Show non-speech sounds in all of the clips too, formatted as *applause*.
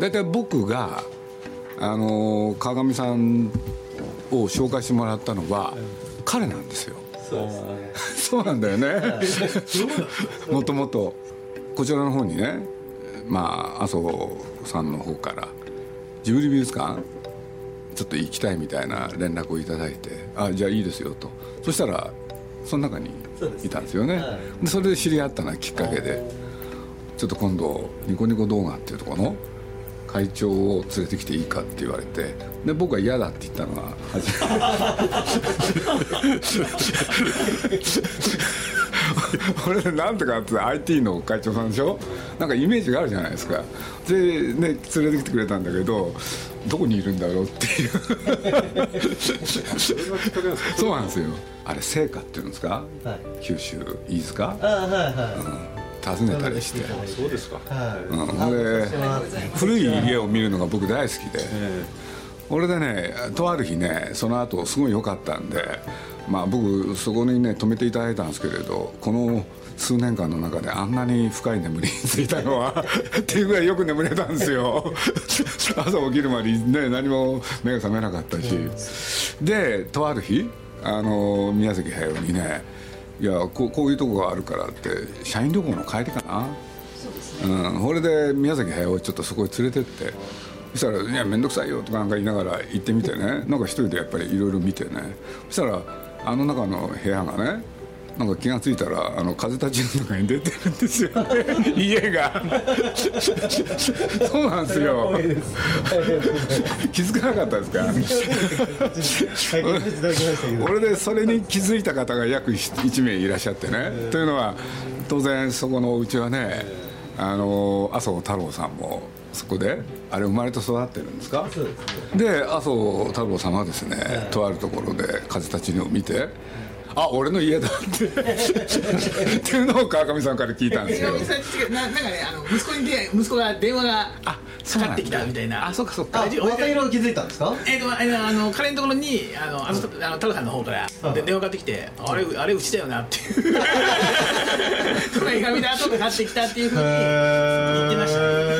大体僕があの川上さんを紹介してもらったのは彼なんですよ。そうですね。そうなんだよね。もともとこちらの方にねまあ麻生さんの方からジブリ美術館ちょっと行きたいみたいな連絡をいただいて「あじゃあいいですよ」と。そしたらその中にいたんですよね。でそれで知り合ったのはきっかけでちょっと今度ニコニコ動画っていうところの会長を連れてきていいかって言われてで僕は嫌だって言ったのが初め。て *laughs* 俺でなんとかって IT の会長さんでしょ？なんかイメージがあるじゃないですか。でね連れてきてくれたんだけどどこにいるんだろうっていう。そうなんですよ。あれ成果っていうんですか、はい、九州飯塚？あはいはい、うん訪ねたりして。そうですか、うん、で古い家を見るのが僕大好きで、俺でねとある日ねその後すごい良かったんでまあ僕そこにね泊めていただいたんですけれどこの数年間の中であんなに深い眠りについたのは *laughs* っていうぐらいよく眠れたんですよ。*laughs* 朝起きるまでね何も目が覚めなかったし。でとある日あの宮崎駿にねいやここういうとこがあるからって社員旅行の帰りかな。そうですね、うん、それで宮崎駿をちょっとそこに連れてって。そしたら「いや面倒くさいよ」とかなんか言いながら行ってみてね。なんか一人でやっぱりいろいろ見てね。そしたらあの中の部屋がねなんか気が付いたらあの風立ちの中に出てるんですよね。*laughs* 家が。*laughs* そうなんですよ。気づかなかったですか？俺でそれに気づいた方が約1名いらっしゃってね。というのは当然そこのお家はねあの麻生太郎さんもそこであれ生まれて育ってるんですか？で麻生太郎さんはですね、とあるところで風立ちぬを見てあ俺の家だって。っていうのを川上さんから聞いたんですよ。なんかねあの息子にで息子が電話がかかってきたみたいな。あそっかそっか。若色気づいたんですか？えっ、とあの彼のところにあのあのあの太郎さんの方から電話かかってきてあれあれうちだよなっていう。とかいがみで後で買ってきたっていうふうに言ってました。ね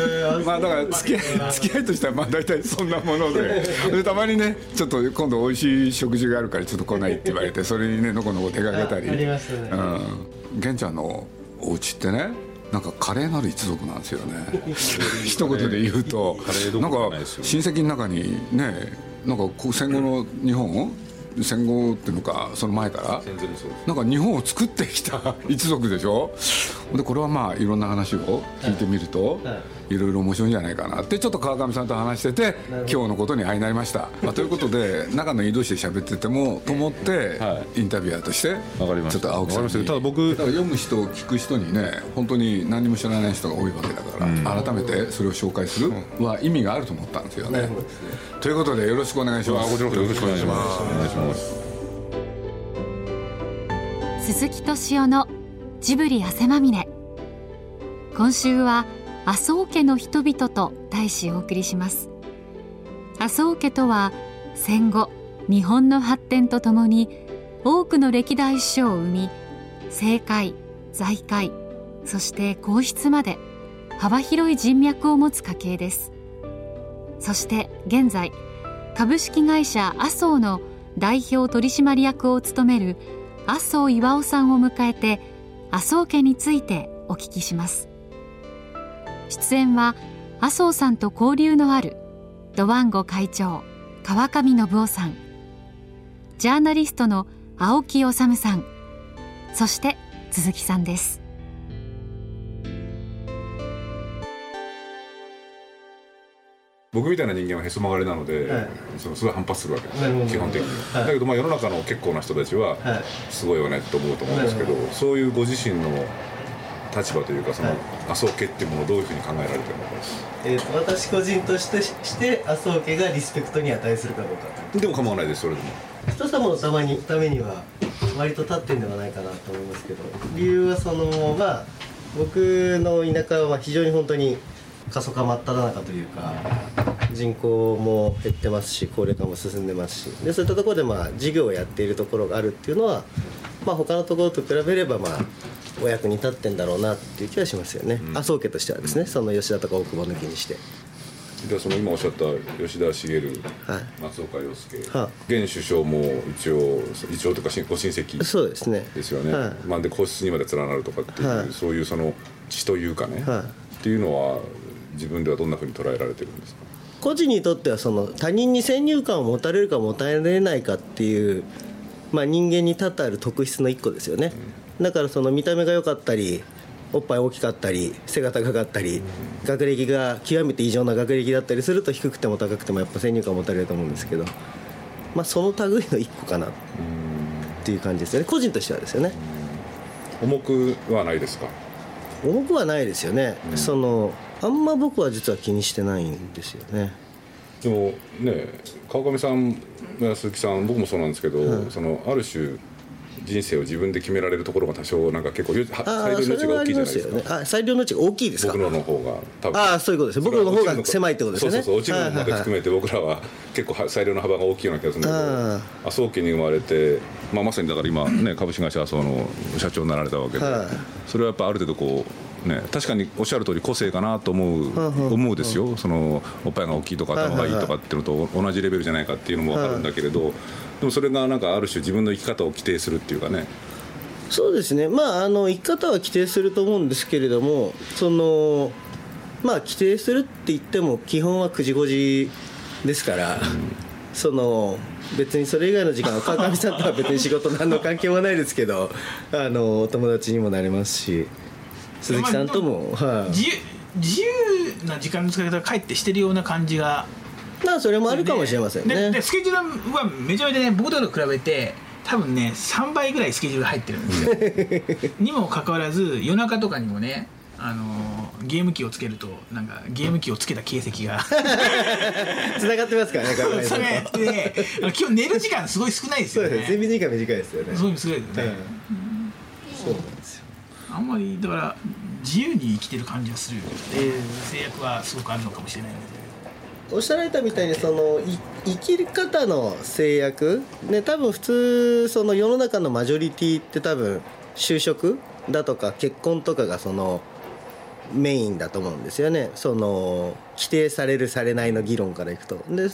まあだから付き合い *laughs* 付き合いとしてはまあ大体そんなもので。でたまにねちょっと今度美味しい食事があるからちょっと来ないって言われてそれにねのこのこ出かけたり。ありますね。うん。玄ちゃんのお家ってねなんか華麗なる一族なんですよね。*laughs* 一言で言うと。なんか親戚の中にねなんか戦後の日本戦後っていうのかその前から。なんか日本を作ってきた一族でしょ。でこれはまあいろんな話を聞いてみると、いろいろ面白いんじゃないかなってちょっと川上さんと話してて今日のことに相なりました、まあ、ということで中の移動して喋っててもと思って、インタビュアーとしてちょっと青木さんに。た。だ僕読む人聞く人にね本当に何も知らない人が多いわけだから、改めてそれを紹介するは意味があると思ったんですよね、ということでよろしくお願いします。こちらこそよろしくお願いします。お願いします。鈴木敏夫のジブリ汗まみれ。今週は麻生家の人々と題しお送りします。麻生家とは戦後日本の発展とともに多くの歴代首相を生み政界財界そして皇室まで幅広い人脈を持つ家系です。そして現在株式会社麻生の代表取締役を務める麻生巌さんを迎えて麻生家についてお聞きします。出演は麻生さんと交流のあるドワンゴ会長川上信夫さん。ジャーナリストの青木治さん。そして鈴木さんです。僕みたいな人間はへそ曲がりなので、はい、そのすごい反発するわけです、基本的に、は。い、だけどまあ世の中の結構な人たちはすごいよねと思うと思うんですけど、そういうご自身の立場というかその、麻生家っていうものをどういうふうに考えられてるのかえーと、私個人としてして麻生家がリスペクトに値するかどうかでも構わないですそれでも。人様のためにためには割と立ってんではないかなと思いますけど理由はそのまあ僕の田舎は非常に本当に過疎化真っ只中というか人口も減ってますし高齢化も進んでますし。でそういったところでまあ事業をやっているところがあるっていうのは、まあ、他のところと比べればまあお役に立ってんだろうなっていう気はしますよね、うん、麻生家としてはですねその吉田とか大久保抜きにして。じゃあその今おっしゃった吉田茂、はい、松岡洋介、は現首相も一応一応とかご親戚そうですね。ですよね、はい、まあ、で皇室にまで連なるとかっていう、はい、そういうその血というかね、はい、っていうのは自分ではどんなふうに捉えられてるんですか？個人にとってはその他人に先入観を持たれるか持たれないかっていう、まあ、人間に多々ある特質の一個ですよね、うん、だからその見た目が良かったりおっぱい大きかったり背が高かったり学歴が極めて異常な学歴だったりすると低くても高くてもやっぱ先入観を持たれると思うんですけど、まあ、その類の一個かなっていう感じですよね。個人としてはですよね。重くはないですか？重くはないですよね、うん、そのあんま僕は実は気にしてないんですよね。でもね川上さん鈴木さん僕もそうなんですけど、うん、そのある種人生を自分で決められるところが多少なんか結構裁量の余地が大きいじゃないですか、ね、あ裁量の余地が大きいですか？僕の方が多分ああそういうことです僕の方が狭いってことですね。そうそうそう落ちるのまで含めて僕らは結構裁量の幅が大きいような気がするんだけど麻生家に生まれて、まあ、まさにだから今ね株式会社麻生の社長になられたわけで、それはやっぱある程度こうね、確かにおっしゃる通り個性かなと思う、思うですよ。そのおっぱいが大きいとか頭がいいとかっていうのと同じレベルじゃないかっていうのも分かるんだけれど、でもそれがなんかある種自分の生き方を規定するっていうかね。そうですね。まああの生き方は規定すると思うんですけれどもそのまあ規定するって言っても基本は9時5時ですから、うん、その別にそれ以外の時間は川上さんとは別に仕事何の関係もないですけどあのお友達にもなれますし鈴木さんとも、はい、自由自由な時間の使い方がかえってしてるような感じがまあそれもあるかもしれませんね。でスケジュールはめちゃめちゃね僕と比べて多分ね3倍ぐらいスケジュール入ってるんですよ。*laughs* にもかかわらず夜中とかにもねあのゲーム機をつけるとなんかゲーム機をつけた形跡が。*laughs* つながってますからねそれで今日寝る時間すごい少ないですよね。睡眠時間短いですよね。すごい少ないですよね、そうなんですよあんまりだから自由に生きてる感じがするよね、えー、制約はすごくあるのかもしれないので。おっしゃられたみたいにその生き方の制約、ね、多分普通その世の中のマジョリティって多分就職だとか結婚とかがそのメインだと思うんですよね。その規定されるされないの議論からいくと。で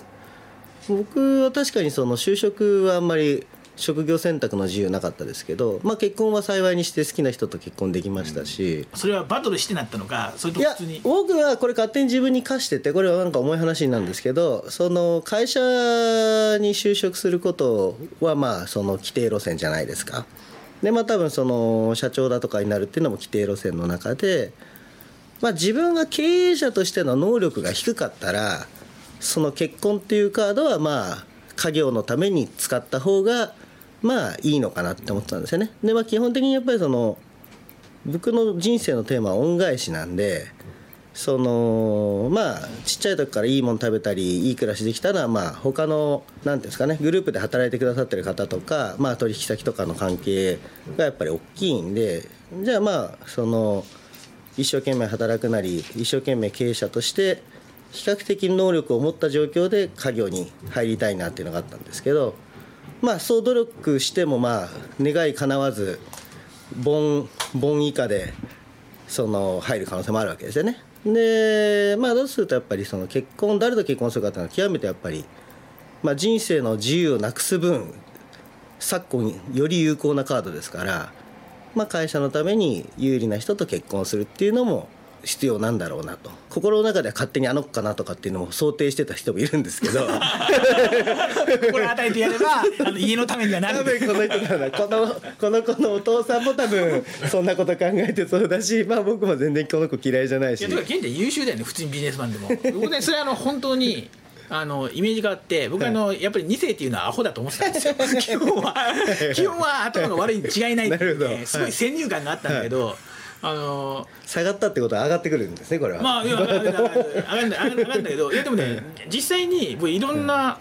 僕は確かにその就職はあんまり職業選択の自由なかったですけど、まあ、結婚は幸いにして好きな人と結婚できましたし、うん、それはバトルしてなったのかそれと普通に？僕はこれ勝手に自分に課しててこれはなんか重い話なんですけどその会社に就職することはまあその規定路線じゃないですか。でまあ多分その社長だとかになるっていうのも規定路線の中で、まあ、自分が経営者としての能力が低かったらその結婚っていうカードはまあ家業のために使った方がまあいいのかなって思ってたんですよね。でまあ基本的にやっぱりその僕の人生のテーマは恩返しなんでそのまあちっちゃい時からいいもの食べたりいい暮らしできたらまあ他の何ていうんですかねグループで働いてくださってる方とかまあ取引先とかの関係がやっぱり大きいんでじゃあまあその一生懸命働くなり一生懸命経営者として比較的能力を持った状況で家業に入りたいなっていうのがあったんですけど。まあそう努力してもまあ願い叶わず盆盆以下でその入る可能性もあるわけですよね。でまあどうするとやっぱりその結婚誰と結婚するかっていうのは極めてやっぱり、まあ、人生の自由をなくす分昨今より有効なカードですから、まあ、会社のために有利な人と結婚するっていうのも必要なんだろうなと。心の中では勝手にあの子かなとかっていうのも想定してた人もいるんですけど。これ与えてやればあの家のためにはなる。*laughs* この人だこのこの子のお父さんも多分そんなこと考えてそうだしまあ僕も全然この子嫌いじゃないし。いやだから現在優秀だよね普通にビジネスマンでも。僕ねそれあの本当にあのイメージがあって僕あの、はい、やっぱり2世っていうのはアホだと思ってたんですよ。*laughs* 基本は基本は頭が悪いに違いないって、*laughs* ね、すごい先入観があったんだけど、はいあの下がったってことは上がってくるんですねこれは。まあいや上がる上がる上がるんだけど *laughs* いやでもね実際に僕いろんな、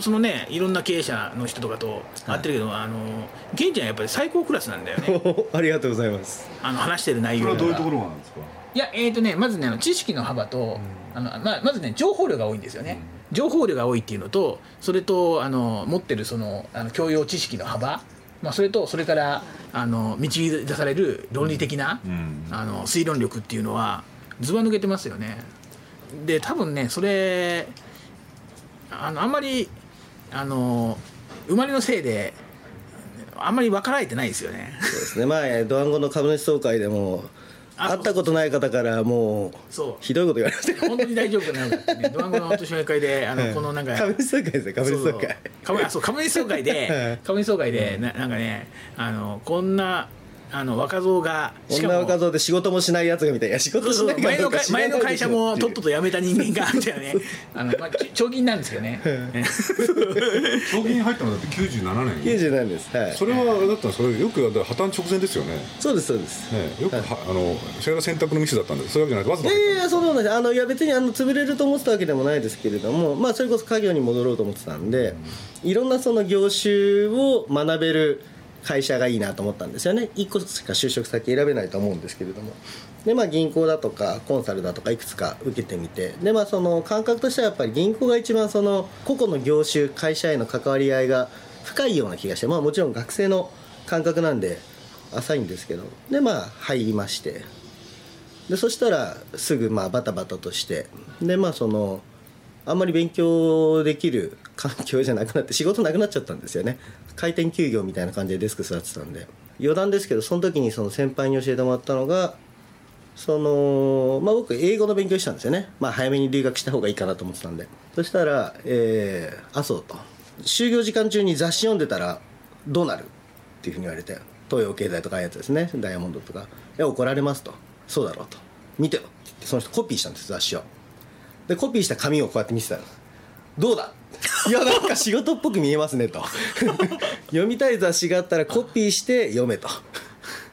そのねいろんな経営者の人とかと会ってるけど、はい、あの現地はやっぱり最高クラスなんだよね。*laughs* ありがとうございます。あの話してる内容はどういうところなんですか？いやえっ、ー、とねまずね知識の幅と、うん、あのまあ、まずね情報量が多いんですよね、うん、情報量が多いっていうのとそれとあの持ってるそのあの教養知識の幅まあ、それとそれからあの導き出される論理的な、うん、あの推論力っていうのは図は抜けてますよね。で多分ねそれあのあんまりあの生まれのせいであんまり分かられてないですよね。そうですね。まあドワンゴの株主総会でも会ったことない方からもうひどいこと言われました本当に大丈夫なのかね。ドワンゴの年上会であの、このなんか株主総会です株主総会。株そう株主総会で *laughs* 株主総会でななんかねあのこんなあの若造がし若造で仕事もしないやつがみたい。な仕事しない前の前の会社も *laughs* とっとと辞めた人間がみたいなね。*laughs* あの、まあ、長銀なんですけどね。*laughs* 長銀入ったのだって97年。97年です、はい、それはだったらそれよく破綻直前ですよね。そうですそうです、ね、よくは、はい、あのそれが選択のミスだったんでそういうわけじゃないわずかいやいやそうなんですあのいや別にあの潰れると思ってたわけでもないですけれどもまあそれこそ家業に戻ろうと思ってたんで、うん、いろんなその業種を学べる会社がいいなと思ったんですよね。1個しか就職先選べないと思うんですけれども。でまあ銀行だとかコンサルだとかいくつか受けてみて。でまあその感覚としてはやっぱり銀行が一番その個々の業種会社への関わり合いが深いような気がしてまあもちろん学生の感覚なんで浅いんですけど。でまあ入りまして。でそしたらすぐまあバタバタとして。でまあそのあんまり勉強できる環境じゃなくなって仕事なくなっちゃったんですよね。開店休業みたいな感じでデスク座ってたんで。余談ですけどその時にその先輩に教えてもらったのがそのまあ僕英語の勉強したんですよね。まあ早めに留学した方がいいかなと思ってたんで。そしたらえー、あそうと就業時間中に雑誌読んでたらどうなるっていうふうに言われて東洋経済とかああいうやつですね。ダイヤモンドとか。いや怒られますと。そうだろうと。見てろってってその人コピーしたんです雑誌を。でコピーした紙をこうやって見せたの。どうだ？*laughs* いやなんか仕事っぽく見えますねと。*laughs* 読みたい雑誌があったらコピーして読めと。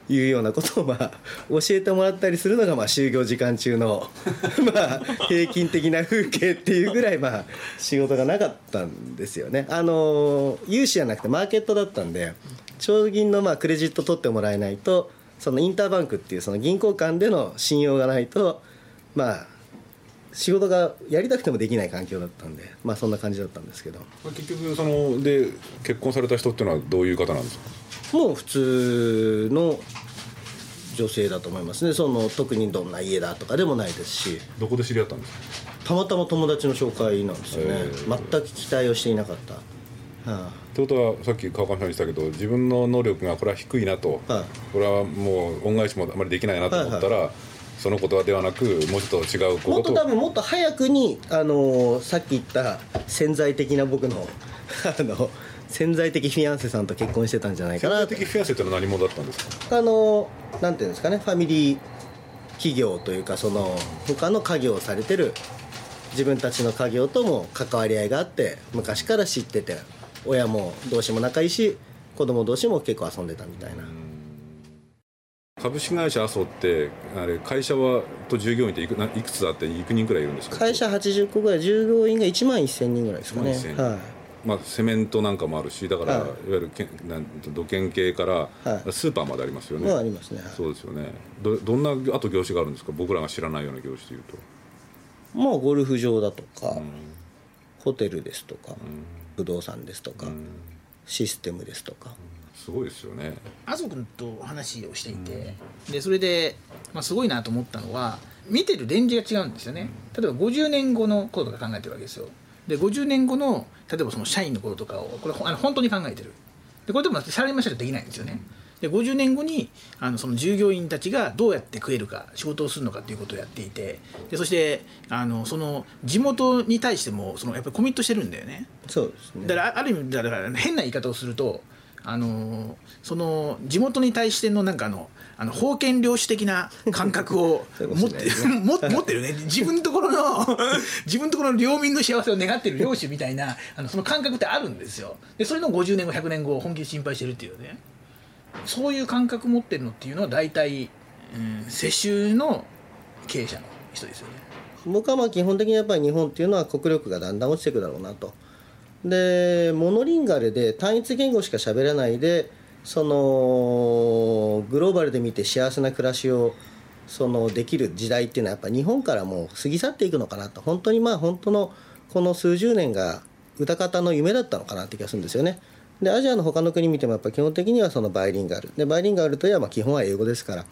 いうようなことをまあ教えてもらったりするのがまあ就業時間中の *laughs* まあ平均的な風景っていうぐらいまあ仕事がなかったんですよね。あの融資じゃなくてマーケットだったんで長銀のまあクレジット取ってもらえないとそのインターバンクっていうその銀行間での信用がないとまあ仕事がやりたくてもできない環境だったんでまあそんな感じだったんですけど。結局そので結婚された人っていうのはどういう方なんですか？もう普通の女性だと思いますね。その特にどんな家だとかでもないですし。どこで知り合ったんですか？たまたま友達の紹介なんですよね。全く期待をしていなかった。はあ、ってことはさっき川上さん言ってたけど自分の能力がこれは低いなと、はあ、これはもう恩返しもあまりできないなと思ったら、はそのことではなくもうちょっと違うもっと多分もっと早くに、あのさっき言った潜在的な僕の *laughs* あの潜在的フィアンセさんと結婚してたんじゃないかな。潜在的フィアンセってのは何者だったんですか？あのなんていうんですかね。ファミリー企業というかその他の家業をされてる自分たちの家業とも関わり合いがあって昔から知ってて親も同士も仲いいし子供同士も結構遊んでたみたいな。株式会社麻生ってあれ会社はと従業員っていくいくつあっていく人くらいいるんですか？会社80個ぐらい従業員が1万1000人ぐらいですかね。はい。まあ、セメントなんかもあるしだから、はい、いわゆるけなん土建系から、はい、スーパーまでありますよね、まあ、ありますね、そうですよね。どどんなあと業種があるんですか？僕らが知らないような業種でいうと。まあゴルフ場だとか、うん、ホテルですとか、うん、不動産ですとか、うん、システムですとか、すごいですよね。麻生君と話をしていて、うん、でそれで、まあ、すごいなと思ったのは見てるレンジが違うんですよね。例えば50年後のこととか考えてるわけですよ。で50年後の例えばその社員のこととかをこれあの本当に考えてる。でこれでもサラリーマン社できないんですよね、で50年後にあのその従業員たちがどうやって食えるか仕事をするのかっていうことをやっていてでそしてあのその地元に対してもそのやっぱりコミットしてるんだよね。そうですね。だからある意味だから変な言い方をするとあのその地元に対してのなんかあのあの封建領主的な感覚を *laughs* 持って *laughs* 持ってるね。自分のところの *laughs* 自分のところの領民の幸せを願ってる領主みたいなあのその感覚ってあるんですよ。でそれの50年後100年後本気で心配してるっていうね。そういう感覚持ってるのっていうのは大体、うん、世襲の経営者の人ですよね。僕はまあ基本的にやっぱり日本っていうのは国力がだんだん落ちていくだろうなとでモノリンガルで単一言語しか喋らないでそのグローバルで見て幸せな暮らしをそのできる時代っていうのはやっぱ日本からもう過ぎ去っていくのかなと。本当にまあ本当のこの数十年が歌方の夢だったのかなって気がするんですよね。でアジアの他の国見てもやっぱ基本的にはそのバイリンガル。でバイリンガルといえばまあ基本は英語ですから。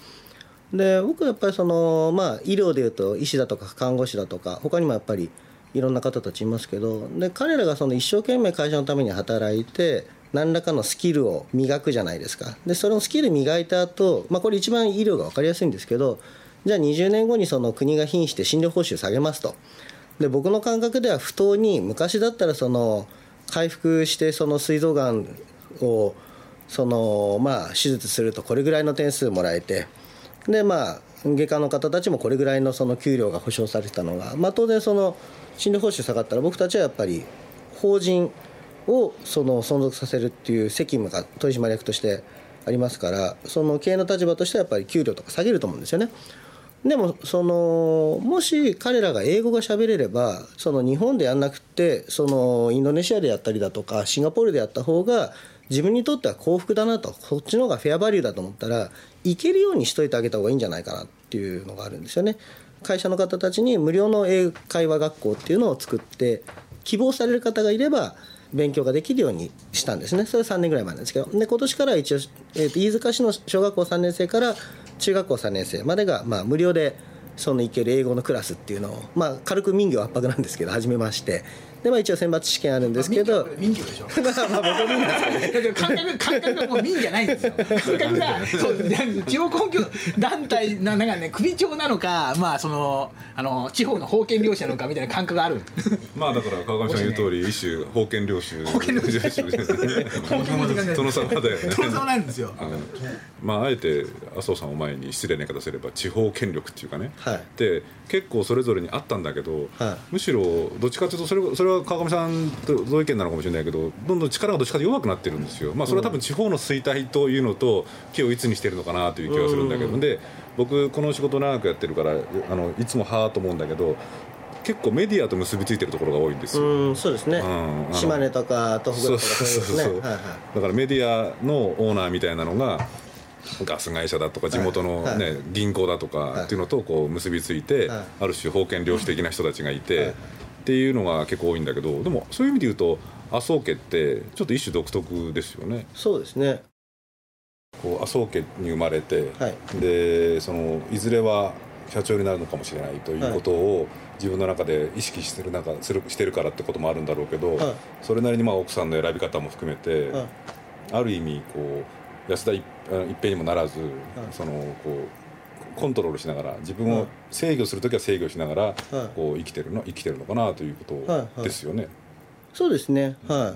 で僕はやっぱりそのまあ医療でいうと医師だとか看護師だとか他にもやっぱりいろんな方たちいますけどで彼らがその一生懸命会社のために働いて何らかのスキルを磨くじゃないですか。でそのスキル磨いた後、まあこれ一番医療が分かりやすいんですけどじゃあ20年後にその国が瀕して診療報酬下げますと。で僕の感覚では不当に昔だったらその回復してその膵臓がんをそのまあ手術するとこれぐらいの点数もらえてでまあ外科の方たちもこれぐらいのその給料が保証されてたのが、まあ、当然その診療報酬下がったら僕たちはやっぱり法人をその存続させるっていう責務が取締役としてありますからその経営の立場としてはやっぱり給料とか下げると思うんですよね。でもそのもし彼らが英語が喋れればその日本でやんなくってそのインドネシアでやったりだとかシンガポールでやった方が自分にとっては幸福だなとそっちの方がフェアバリューだと思ったら行けるようにしといてあげた方がいいんじゃないかなっていうのがあるんですよね。会社の方たちに無料の英会話学校っていうのを作って希望される方がいれば勉強ができるようにしたんですね。それは3年ぐらい前なんですけど。で今年から一応、えー、と飯塚市の小学校3年生から中学校3年生までが、まあ、無料でその行ける英語のクラスっていうのを、まあ、軽く民業圧迫なんですけど始めまして。でまあ一応選抜試験あるんですけど。民業でしょ。*laughs* まあ僕民ですよ感覚感覚がもう民じゃないんですよ。感覚がそう地方根拠団体ななんかね首長なのかまあそのあの地方の封建領主なのかみたいな感覚がある。まあだから川上さん言う通り一種封建領主封建領主ですね殿様だよね。殿様なんですよ。まああえて麻生さんを前に失礼な言い方すれば地方権力っていうかね、はい、で結構それぞれにあったんだけど、はい、むしろどっちかというとそれそれは川上さんと同意見なのかもしれないけどどんどん力がどっちかと弱くなってるんですよ、まあ、それは多分地方の衰退というのと気をいつにしてるのかなという気がするんだけど、で僕この仕事長くやってるからあのいつもはあと思うんだけど結構メディアと結びついてるところが多いんですよ。うんそうですね、うん、島根とか東北とかそうですね。だからメディアのオーナーみたいなのがガス会社だとか地元の、ね銀行だとかっていうのとこう結びついて、ある種封建領主的な人たちがいて、っていうのが結構多いんだけどでもそういう意味で言うと麻生家ってちょっと一種独特ですよね。そうですね。こう麻生家に生まれて、はい、でそのいずれは社長になるのかもしれないということを、自分の中で意識してる中するしてるからってこともあるんだろうけど、はい、それなりにまあ奥さんの選び方も含めて、はい、ある意味こう安田一平にもならず、そのこうコントロールしながら自分を制御する時は制御しながら、こう生きてるの生きてるのかなということですよね。そうですね。は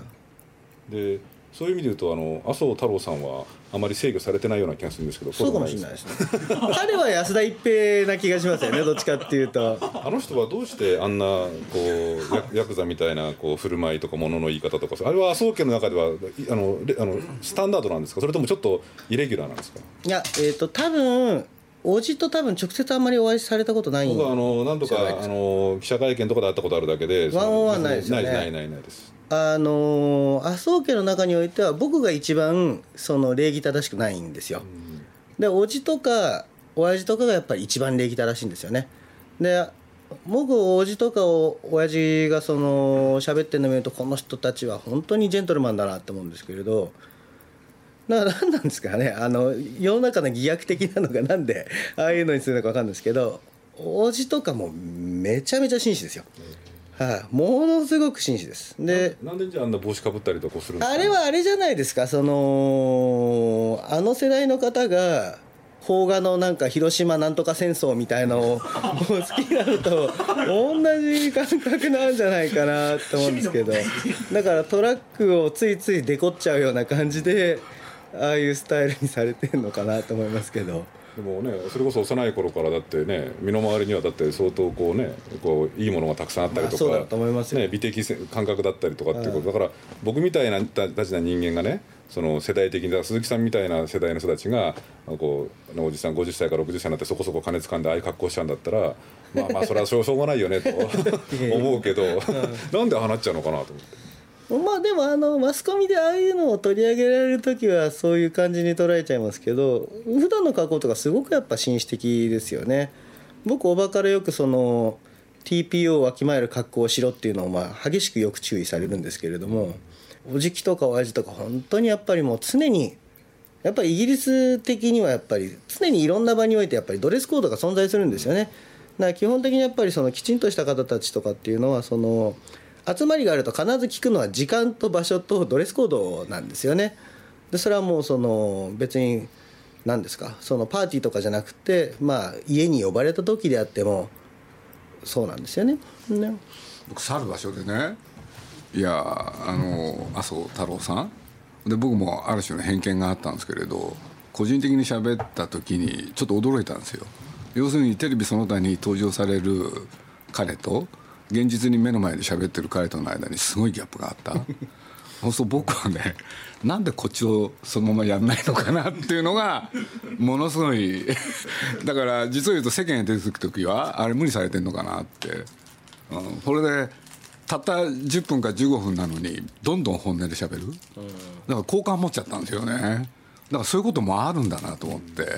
い。でそういう意味で言うとあの麻生太郎さんはあまり制御されてないような気がするんですけどそうかもしれないですね。彼は安田一平な気がしますよね *laughs* どっちかっていうと。あの人はどうしてあんなこうヤクザみたいなこう振る舞いとかものの言い方とかあれは麻生家の中ではあのあのスタンダードなんですか？それともちょっとイレギュラーなんですか？いやえっ、ー、と多分おじと多分直接あんまりお会いされたことない僕はあの何度かあの記者会見とかで会ったことあるだけでワンオンワンないですよね。ないないないないですあの麻生家の中においては僕が一番その礼儀正しくないんですよ。でおじとか親父とかがやっぱり一番礼儀正しいんですよね。で僕おじとかお親父がその喋ってるのを見るとこの人たちは本当にジェントルマンだなって思うんですけれどだから何なんですかねあの世の中の偽悪的なのがなんでああいうのにするのか分かるんですけどおじとかもめちゃめちゃ紳士ですよ。はい、ものすごく紳士です。でなんでじゃああんな帽子かぶったりとかするんですか、あれはあれじゃないですか。そのあの世代の方が邦画のなんか広島なんとか戦争みたいのを好きになると同じ感覚なんじゃないかなと思うんですけど。だからトラックをついついデコっちゃうような感じでああいうスタイルにされてるのかなと思いますけど。でもねそれこそ幼い頃からだってね身の回りにはだって相当こうねこういいものがたくさんあったりとか、ね、美的感覚だったりとかっていうこと、だから僕みたいなたちな人間がねその世代的に鈴木さんみたいな世代の人たちがこうおじさん50歳から60歳になってそこそこ金掴んでああいう格好しちゃうんだったらまあまあそれはしょうがないよねと *laughs* 思うけどなんで放っちゃうのかなと思って。まあでもあのマスコミでああいうのを取り上げられる時はそういう感じに捉えちゃいますけど普段の格好とかすごくやっぱ紳士的ですよね。僕おばからよくその TPO をわきまえる格好をしろっていうのをまあ激しくよく注意されるんですけれどもおじきとかおやじとか本当にやっぱりもう常にやっぱりイギリス的にはやっぱり常にいろんな場においてやっぱりドレスコードが存在するんですよね。だから基本的にやっぱりそのきちんとした方たちとかっていうのはその集まりがあると必ず聞くのは時間と場所とドレスコードなんですよね。でそれはもうその別に何ですかそのパーティーとかじゃなくてまあ家に呼ばれた時であってもそうなんですよね。ね僕去る場所でねいやあの麻生太郎さんで僕もある種の偏見があったんですけれど個人的に喋った時にちょっと驚いたんですよ要するにテレビその他に登場される彼と現実に目の前で喋ってる彼との間にすごいギャップがあった。そうすると僕はねなんでこっちをそのままやんないのかなっていうのがものすごいだから実を言うと世間に出てく時はあれ無理されてんのかなって、うん、それでたった10分か15分なのにどんどん本音で喋る、だから好感持っちゃったんですよね。だからそういうこともあるんだなと思って、うん、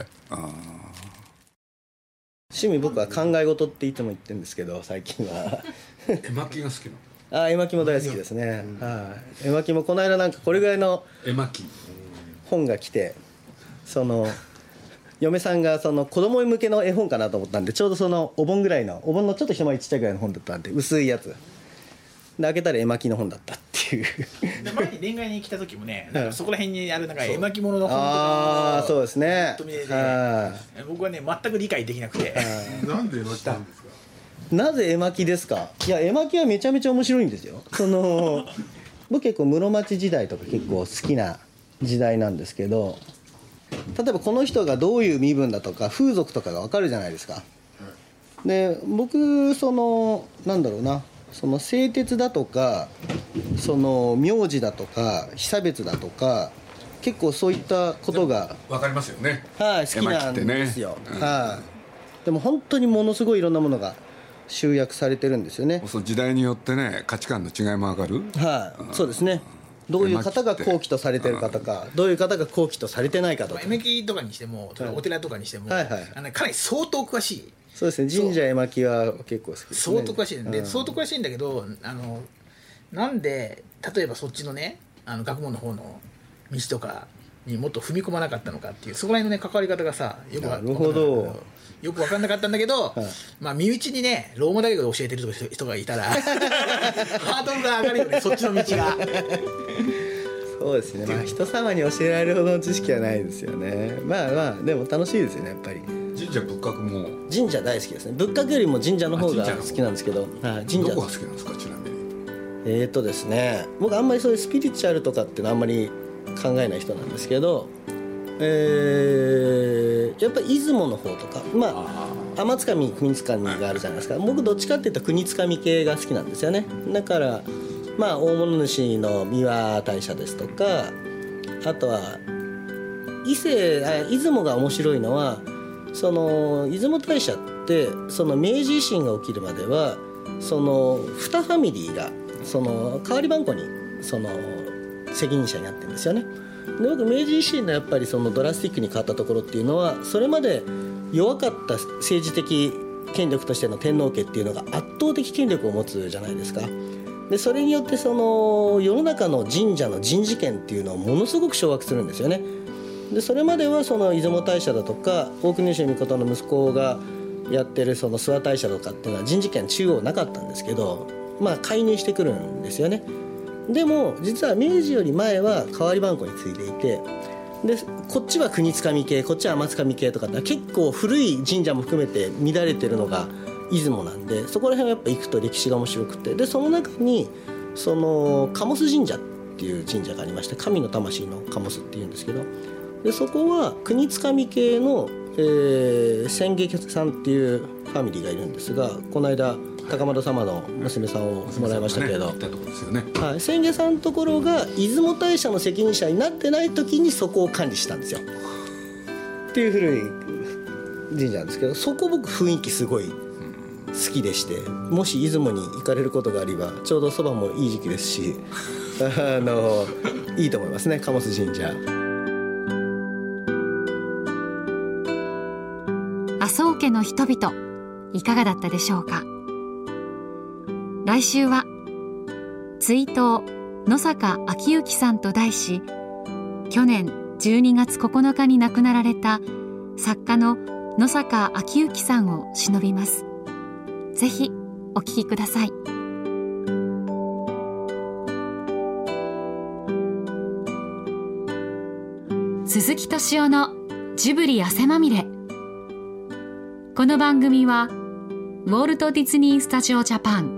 趣味僕は考え事っていつも言ってるんですけど最近は。*laughs* 絵巻が好きなの？あ絵巻も大好きですね、うん、はい、絵巻もこの間なんかこれぐらいの絵巻。本が来てその嫁さんがその子供向けの絵本かなと思ったんでちょうどそのお盆ぐらいのお盆のちょっと一回りちっちゃいぐらいの本だったんで薄いやつ。で開けたら絵巻の本だったっていう。前に恋愛に来た時もねそこら辺にあるなんか絵巻物の本とかああそうですね。僕はね全く理解できなくて。なんで絵巻なんですか？なぜ絵巻ですか？いや絵巻はめちゃめちゃ面白いんですよ。その *laughs* 僕結構室町時代とか結構好きな時代なんですけど例えばこの人がどういう身分だとか風俗とかが分かるじゃないですか。で僕そのなんだろうな。その製鉄だとかその名字だとか被差別だとか結構そういったことが分かりますよね。はい、好きなんですよ、ね。うん、はい。でも本当にものすごいいろんなものが集約されてるんですよね。そう時代によってね価値観の違いも上がる。はい、そうですね。どういう方が後期とされてるかとかどういう方が後期とされてないかとか。絵巻とかにしてもお寺とかにしても、はい。はい、あのかなり相当詳しい。そうですね神社絵巻は結構好きです、ね、相当詳しいんで、うん、相当詳しいんだけどあのなんで例えばそっちのねあの学問の方の道とかにもっと踏み込まなかったのかっていうそこら辺のね関わり方がさよくなるほど。よく分かんなかったんだけど、はい、まあ身内にねローマ大学で教えてる人がいたら *laughs* ハードルが上がるよねそっちの道が。そうですね、まあ、人様に教えられるほどの知識はないですよね。まあまあでも楽しいですよねやっぱり。神社仏閣も。神社大好きですね。仏閣よりも神社の方が好きなんですけど。はい、神社。どこが好きなんですかちなみにえっ、とですね僕あんまりそういうスピリチュアルとかってのあんまり考えない人なんですけどえー、やっぱ出雲の方とかまあ天津神国津神があるじゃないですか。僕どっちかっていうと国津神系が好きなんですよね。だからまあ大物主の三輪大社ですとかあとは伊勢あ出雲が面白いのはその出雲大社ってその明治維新が起きるまではその2ファミリーがその代わり番号にその責任者になってるんですよね。で僕明治維新のやっぱりそのドラスティックに変わったところっていうのはそれまで弱かった政治的権力としての天皇家っていうのが圧倒的権力を持つじゃないですか。でそれによってその世の中の神社の人事権っていうのをものすごく掌握するんですよね。でそれまではその出雲大社だとか大国主命の息子がやってるその諏訪大社とかっていうのは人事権中央なかったんですけどまあ介入してくるんですよね。でも実は明治より前は代わり番号についていてでこっちは国津神系こっちは天津神系とかって結構古い神社も含めて乱れてるのが出雲なんでそこら辺はやっぱ行くと歴史が面白くてでその中にその鴨須神社っていう神社がありまして神の魂の鴨須っていうんですけどでそこは国津神系の、えー、千家さんっていうファミリーがいるんですがこの間高円様の娘さんをもらいましたけど、ね。はい、千家さんのところが出雲大社の責任者になってない時にそこを管理したんですよ。っていう古い神社なんですけどそこ僕雰囲気すごい好きでしてもし出雲に行かれることがあればちょうどそばもいい時期ですし *laughs* あのいいと思いますね鴨須神社。麻生家の人々いかがだったでしょうか？来週は追悼野坂昭之さんと題し去年12月9日に亡くなられた作家の野坂昭之さんを偲びます。ぜひお聞きください。鈴木敏夫のジブリ汗まみれ。この番組はウォルト・ディズニー・スタジオ・ジャパン。